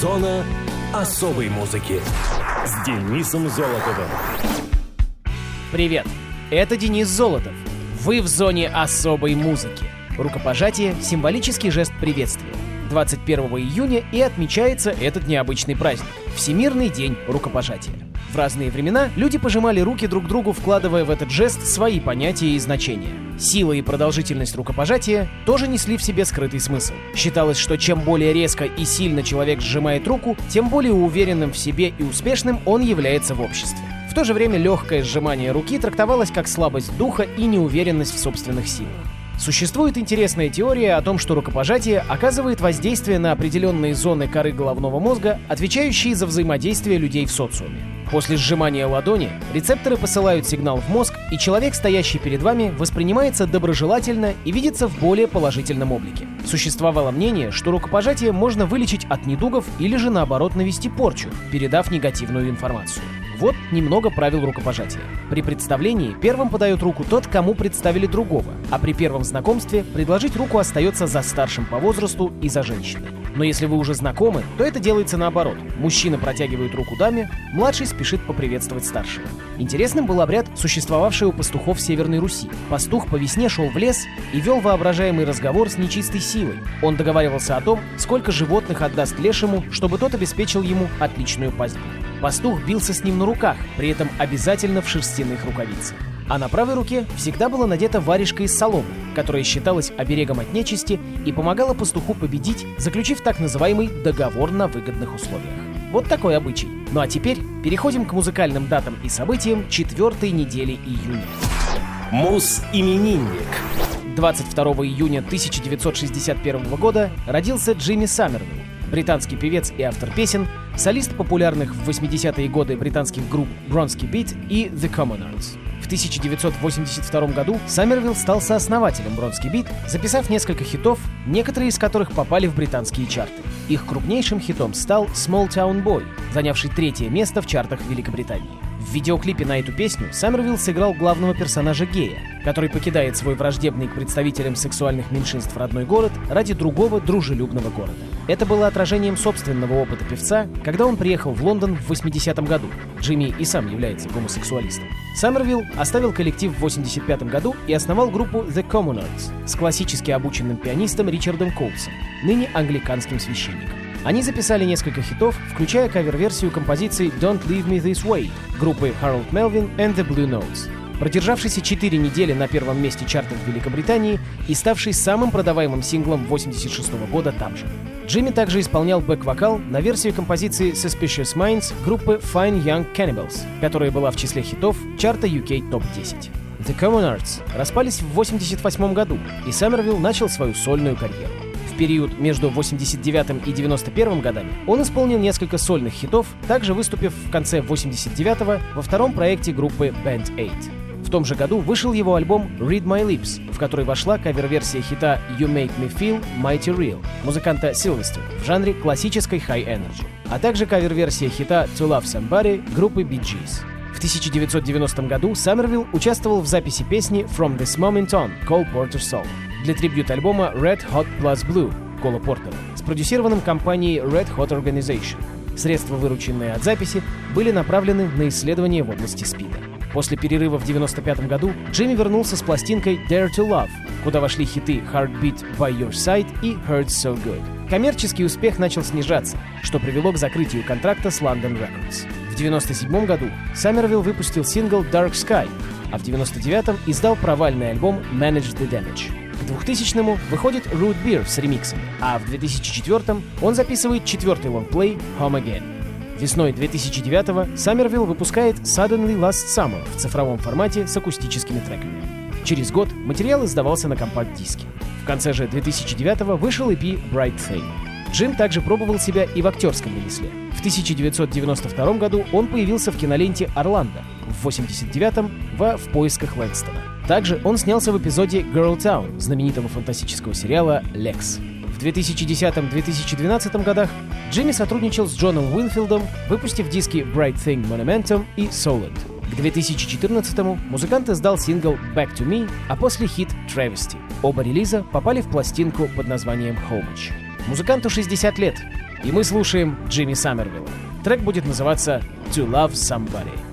Зона особой музыки с Денисом Золотовым. Привет, это Денис Золотов. Вы в зоне особой музыки. Рукопожатие – символический жест приветствия. 21 июня и отмечается этот необычный праздник – Всемирный день рукопожатия. В разные времена люди пожимали руки друг другу, вкладывая в этот жест свои понятия и значения. Сила и продолжительность рукопожатия тоже несли в себе скрытый смысл. Считалось, что чем более резко и сильно человек сжимает руку, тем более уверенным в себе и успешным он является в обществе. В то же время легкое сжимание руки трактовалось как слабость духа и неуверенность в собственных силах. Существует интересная теория о том, что рукопожатие оказывает воздействие на определенные зоны коры головного мозга, отвечающие за взаимодействие людей в социуме. После сжимания ладони рецепторы посылают сигнал в мозг, и человек, стоящий перед вами, воспринимается доброжелательно и видится в более положительном облике. Существовало мнение, что рукопожатие можно вылечить от недугов или же наоборот навести порчу, передав негативную информацию. Вот немного правил рукопожатия. При представлении первым подает руку тот, кому представили другого, а при первом знакомстве предложить руку остается за старшим по возрасту и за женщиной. Но если вы уже знакомы, то это делается наоборот. Мужчина протягивает руку даме, младший спешит поприветствовать старшего. Интересным был обряд, существовавший у пастухов Северной Руси. Пастух по весне шел в лес и вел воображаемый разговор с нечистой силой. Он договаривался о том, сколько животных отдаст лешему, чтобы тот обеспечил ему отличную пастьбу. Пастух бился с ним на руках, при этом обязательно в шерстяных рукавицах. А на правой руке всегда была надета варежка из соломы, которая считалась оберегом от нечисти и помогала пастуху победить, заключив так называемый договор на выгодных условиях. Вот такой обычай. Ну а теперь переходим к музыкальным датам и событиям четвертой недели июня. Мус-именинник. 22 июня 1961 года родился Джимми Саммервилл, британский певец и автор песен, солист популярных в 80-е годы британских групп Bronski Beat и The Commoners. В 1982 году Саммервилл стал сооснователем Bronski Beat, записав несколько хитов, некоторые из которых попали в британские чарты. Их крупнейшим хитом стал Small Town Boy, занявший третье место в чартах Великобритании. В видеоклипе на эту песню Саммервилл сыграл главного персонажа гея, который покидает свой враждебный к представителям сексуальных меньшинств родной город ради другого дружелюбного города. Это было отражением собственного опыта певца, когда он приехал в Лондон в 80-м году. Джимми и сам является гомосексуалистом. Саммервилл оставил коллектив в 85 году и основал группу The Commoners с классически обученным пианистом Ричардом Коулсом, ныне англиканским священником. Они записали несколько хитов, включая кавер-версию композиции «Don't Leave Me This Way» группы Harold Melvin and the Blue Notes, продержавшийся 4 недели на первом месте чартов в Великобритании и ставший самым продаваемым синглом 86 года там же. Джимми также исполнял бэк-вокал на версию композиции Suspicious Minds группы Fine Young Cannibals, которая была в числе хитов чарта UK Top 10. The Common Arts распались в 88 году, и Саммервилл начал свою сольную карьеру. В период между 89 и 91 годами он исполнил несколько сольных хитов, также выступив в конце 89 во втором проекте группы Band 8. В том же году вышел его альбом Read My Lips, в который вошла кавер-версия хита You Make Me Feel Mighty Real музыканта Силвестер в жанре классической high energy, а также кавер-версия хита To Love Somebody группы Bee Gees. В 1990 году Саммервилл участвовал в записи песни From This Moment On Cole Porter Song для трибют-альбома Red Hot Plus Blue Кола Портера, спродюсированным компанией Red Hot Organization. Средства, вырученные от записи, были направлены на исследования в области СПИДа. После перерыва в 1995 году Джимми вернулся с пластинкой Dare to Love, куда вошли хиты Heartbeat By Your Side и Hurts So Good. Коммерческий успех начал снижаться, что привело к закрытию контракта с London Records. В 1997 году Саммервилл выпустил сингл Dark Sky, а в 1999 издал провальный альбом Manage the Damage. К 2000-му выходит Root Beer с ремиксами, а в 2004 он записывает четвертый лонгплей Home Again. Весной 2009-го Саммервилл выпускает Suddenly Last Summer в цифровом формате с акустическими треками. Через год материал издавался на компакт-диске. В конце же 2009-го вышел EP Bright Thing. Джим также пробовал себя и в актерском ремесле. В 1992 году он появился в киноленте «Орландо», в 1989-м в «В поисках Лэнстона». Также он снялся в эпизоде «Girl Town» знаменитого фантастического сериала «Лекс». В 2010-2012 годах Джимми сотрудничал с Джоном Уинфилдом, выпустив диски Bright Thing Monumentum и Solid. К 2014-му музыкант издал сингл Back to Me, а после хит Travesty. Оба релиза попали в пластинку под названием Homage. Музыканту 60 лет, И мы слушаем Джимми Саммервилла. Трек будет называться «To Love Somebody».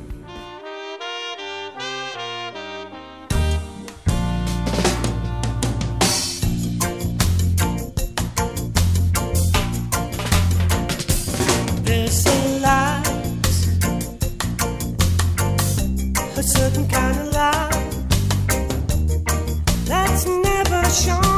certain kind of love that's never shown.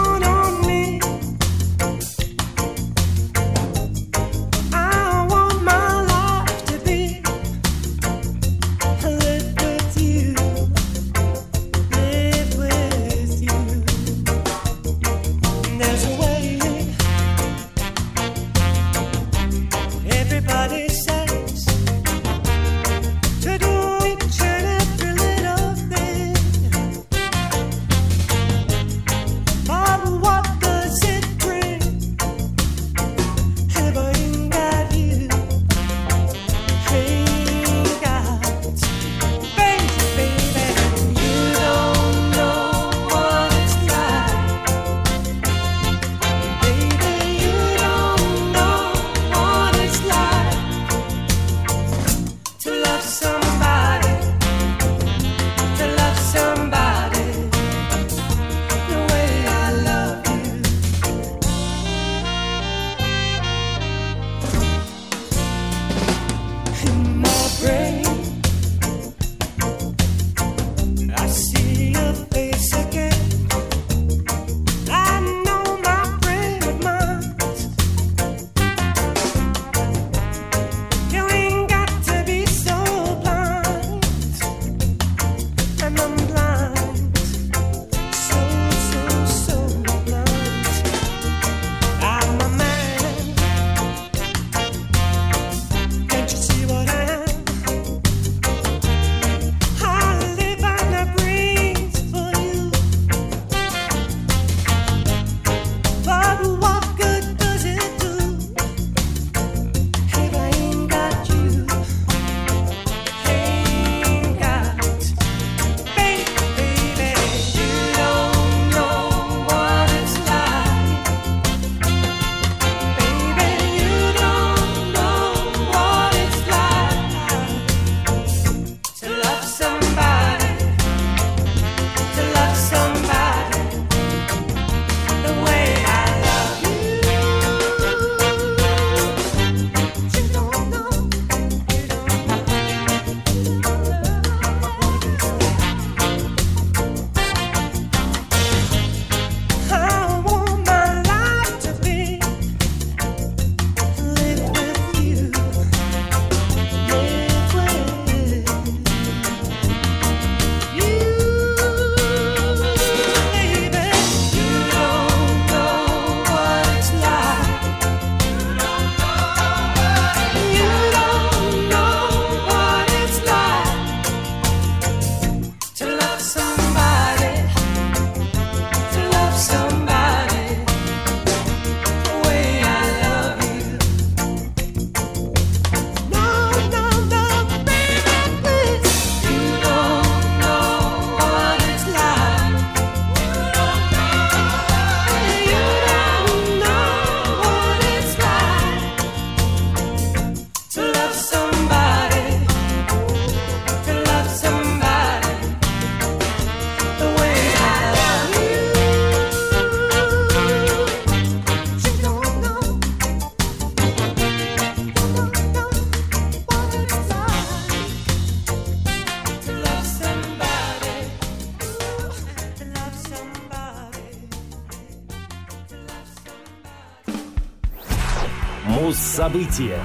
События.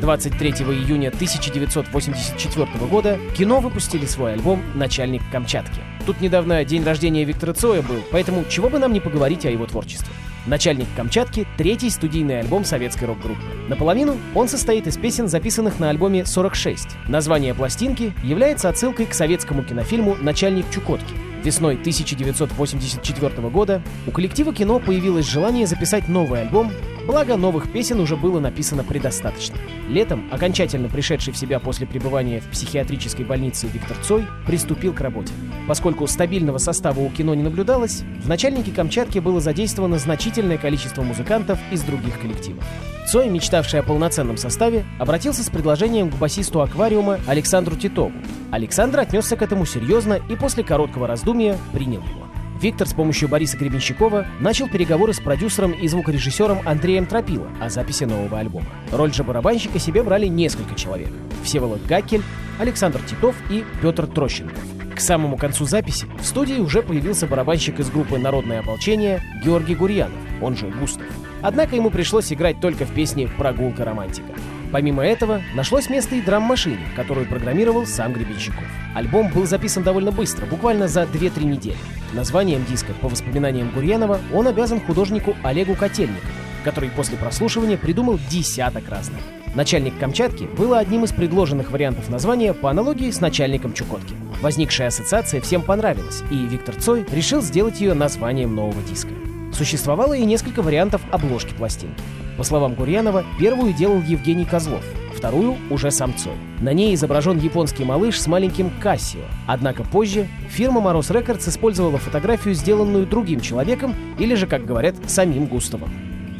23 июня 1984 года кино выпустили свой альбом «Начальник Камчатки». Тут недавно день рождения Виктора Цоя был, поэтому чего бы нам не поговорить о его творчестве. «Начальник Камчатки» — третий студийный альбом советской рок-группы. Наполовину он состоит из песен, записанных на альбоме «46». Название пластинки является отсылкой к советскому кинофильму «Начальник Чукотки», Весной 1984 года у коллектива кино появилось желание записать новый альбом Благо, новых песен уже было написано предостаточно. Летом, окончательно пришедший в себя после пребывания в психиатрической больнице Виктор Цой приступил к работе. Поскольку стабильного состава у кино не наблюдалось, в начальнике Камчатки было задействовано значительное количество музыкантов из других коллективов. Цой, мечтавший о полноценном составе, обратился с предложением к басисту «Аквариума» Александру Титову. Александр отнесся к этому серьезно и после короткого раздумья принял его. Виктор с помощью Бориса Гребенщикова начал переговоры с продюсером и звукорежиссером Андреем Тропило о записи нового альбома. Роль же барабанщика себе брали несколько человек. Всеволод Гакель, Александр Титов и Петр Трощенков. К самому концу записи в студии уже появился барабанщик из группы «Народное ополчение» Георгий Гурьянов, он же Густав. Однако ему пришлось играть только в песне «Прогулка романтика». Помимо этого, нашлось место и драм-машине, которую программировал сам Гребенщиков. Альбом был записан довольно быстро, буквально за 2-3 недели. Названием диска, по воспоминаниям Гурьянова, он обязан художнику Олегу Котельникову, который после прослушивания придумал десяток разных. Начальник Камчатки было одним из предложенных вариантов названия по аналогии с начальником Чукотки. Возникшая ассоциация всем понравилась, и Виктор Цой решил сделать ее названием нового диска. Существовало и несколько вариантов обложки пластинки. По словам Гурьянова, первую делал Евгений Козлов, вторую — уже сам Цой. На ней изображен японский малыш с маленьким Кассио. Однако позже фирма Мороз Рекордс использовала фотографию, сделанную другим человеком, или же, как говорят, самим Густавом.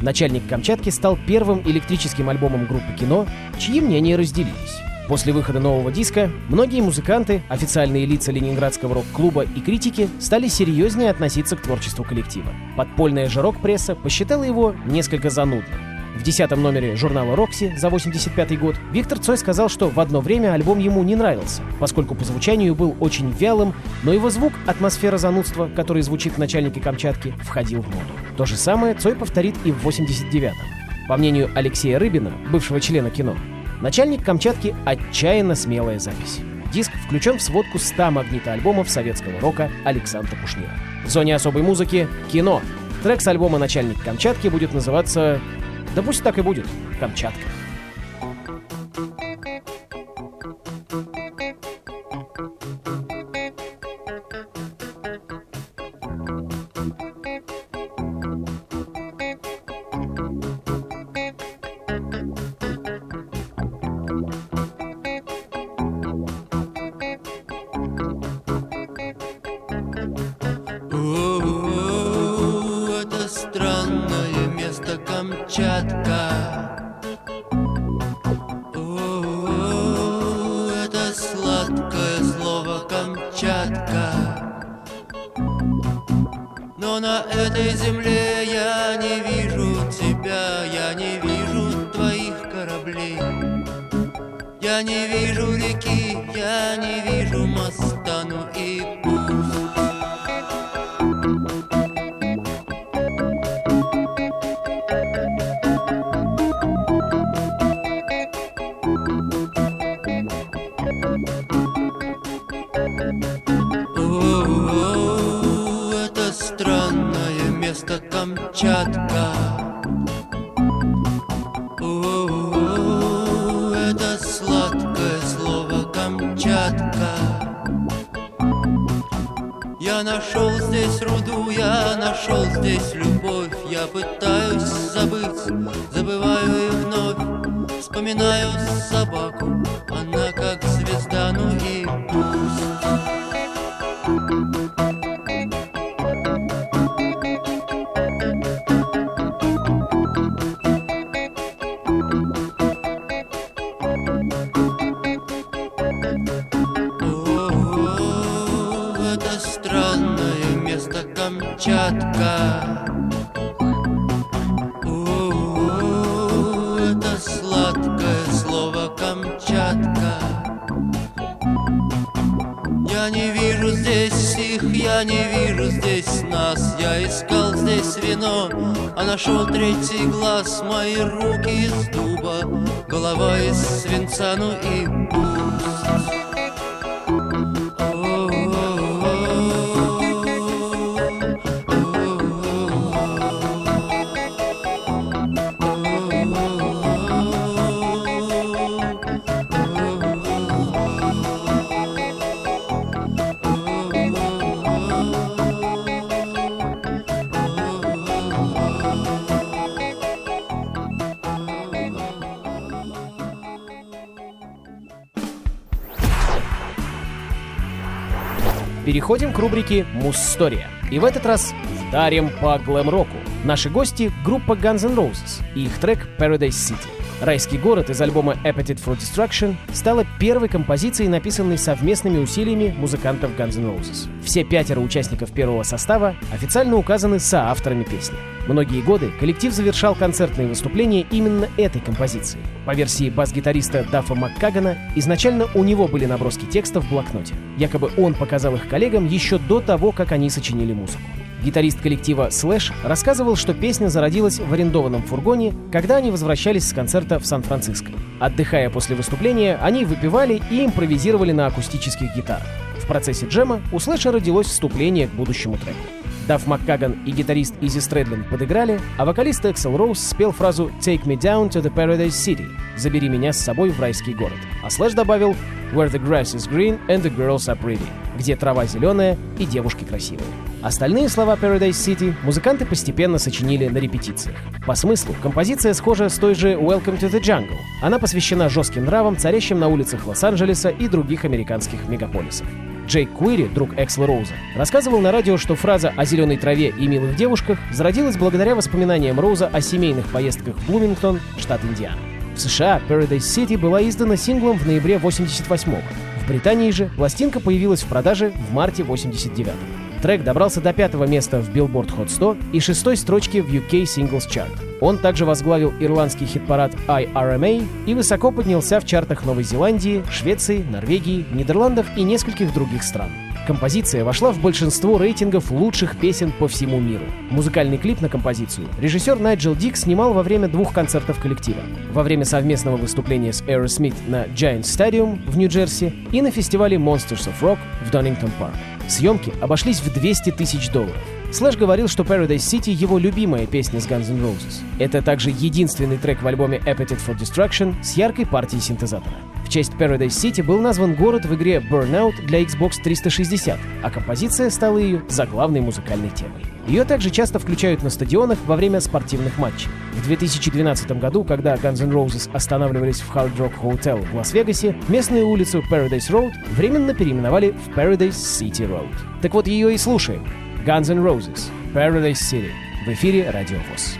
Начальник Камчатки стал первым электрическим альбомом группы кино, чьи мнения разделились. После выхода нового диска многие музыканты, официальные лица ленинградского рок-клуба и критики стали серьезнее относиться к творчеству коллектива. Подпольная же рок-пресса посчитала его несколько занудным. В десятом номере журнала «Рокси» за 85 год Виктор Цой сказал, что в одно время альбом ему не нравился, поскольку по звучанию был очень вялым, но его звук, атмосфера занудства, который звучит в начальнике Камчатки, входил в моду. То же самое Цой повторит и в 89-м. По мнению Алексея Рыбина, бывшего члена кино, начальник Камчатки — отчаянно смелая запись. Диск включен в сводку 100 магнитоальбомов советского рока Александра Пушнира. В зоне особой музыки — кино. Трек с альбома «Начальник Камчатки» будет называться да пусть так и будет. Камчатка. А нашел третий глаз. Мои руки из дуба, голова из свинца, ну и пусть. Переходим к рубрике «Мусстория». И в этот раз вдарим по глэм-року. Наши гости — группа Guns N' Roses и их трек «Paradise City». «Райский город» из альбома Appetite for Destruction стала первой композицией, написанной совместными усилиями музыкантов Guns N' Roses. Все пятеро участников первого состава официально указаны соавторами песни. Многие годы коллектив завершал концертные выступления именно этой композицией. По версии бас-гитариста Даффа Маккагана, изначально у него были наброски текста в блокноте. Якобы он показал их коллегам еще до того, как они сочинили музыку. Гитарист коллектива Slash рассказывал, что песня зародилась в арендованном фургоне, когда они возвращались с концерта в Сан-Франциско. Отдыхая после выступления, они выпивали и импровизировали на акустических гитарах. В процессе джема у Слэша родилось вступление к будущему треку. Дафф Маккаган и гитарист Изи Стрэдлин подыграли, а вокалист Эксл Роуз спел фразу «Take me down to the Paradise City» — «Забери меня с собой в райский город». А Слэш добавил «Where the grass is green and the girls are pretty» — «Где трава зеленая и девушки красивые». Остальные слова Paradise City музыканты постепенно сочинили на репетициях. По смыслу, композиция схожа с той же Welcome to the Jungle. Она посвящена жестким нравам, царящим на улицах Лос-Анджелеса и других американских мегаполисов. Джейк Куири, друг Эксла Роуза, рассказывал на радио, что фраза о зеленой траве и милых девушках зародилась благодаря воспоминаниям Роуза о семейных поездках в Блумингтон, штат Индиана. В США Paradise City была издана синглом в ноябре 88-го. В Британии же пластинка появилась в продаже в марте 89-го. Трек добрался до пятого места в Billboard Hot 100 и шестой строчки в UK Singles Chart. Он также возглавил ирландский хит-парад IRMA и высоко поднялся в чартах Новой Зеландии, Швеции, Норвегии, Нидерландов и нескольких других стран. Композиция вошла в большинство рейтингов лучших песен по всему миру. Музыкальный клип на композицию режиссер Найджел Дик снимал во время двух концертов коллектива. Во время совместного выступления с Aerosmith на Giant Stadium в Нью-Джерси и на фестивале Monsters of Rock в Park. Съемки обошлись в 200 тысяч долларов. Слэш говорил, что Paradise City — его любимая песня с Guns N' Roses. Это также единственный трек в альбоме Appetite for Destruction с яркой партией синтезатора. В честь Paradise City был назван город в игре Burnout для Xbox 360, а композиция стала ее заглавной музыкальной темой. Ее также часто включают на стадионах во время спортивных матчей. В 2012 году, когда Guns N' Roses останавливались в Hard Rock Hotel в Лас-Вегасе, местную улицу Paradise Road временно переименовали в Paradise City Road. Так вот ее и слушаем. Guns N' Roses, Paradise City. В эфире Радио ВОЗ.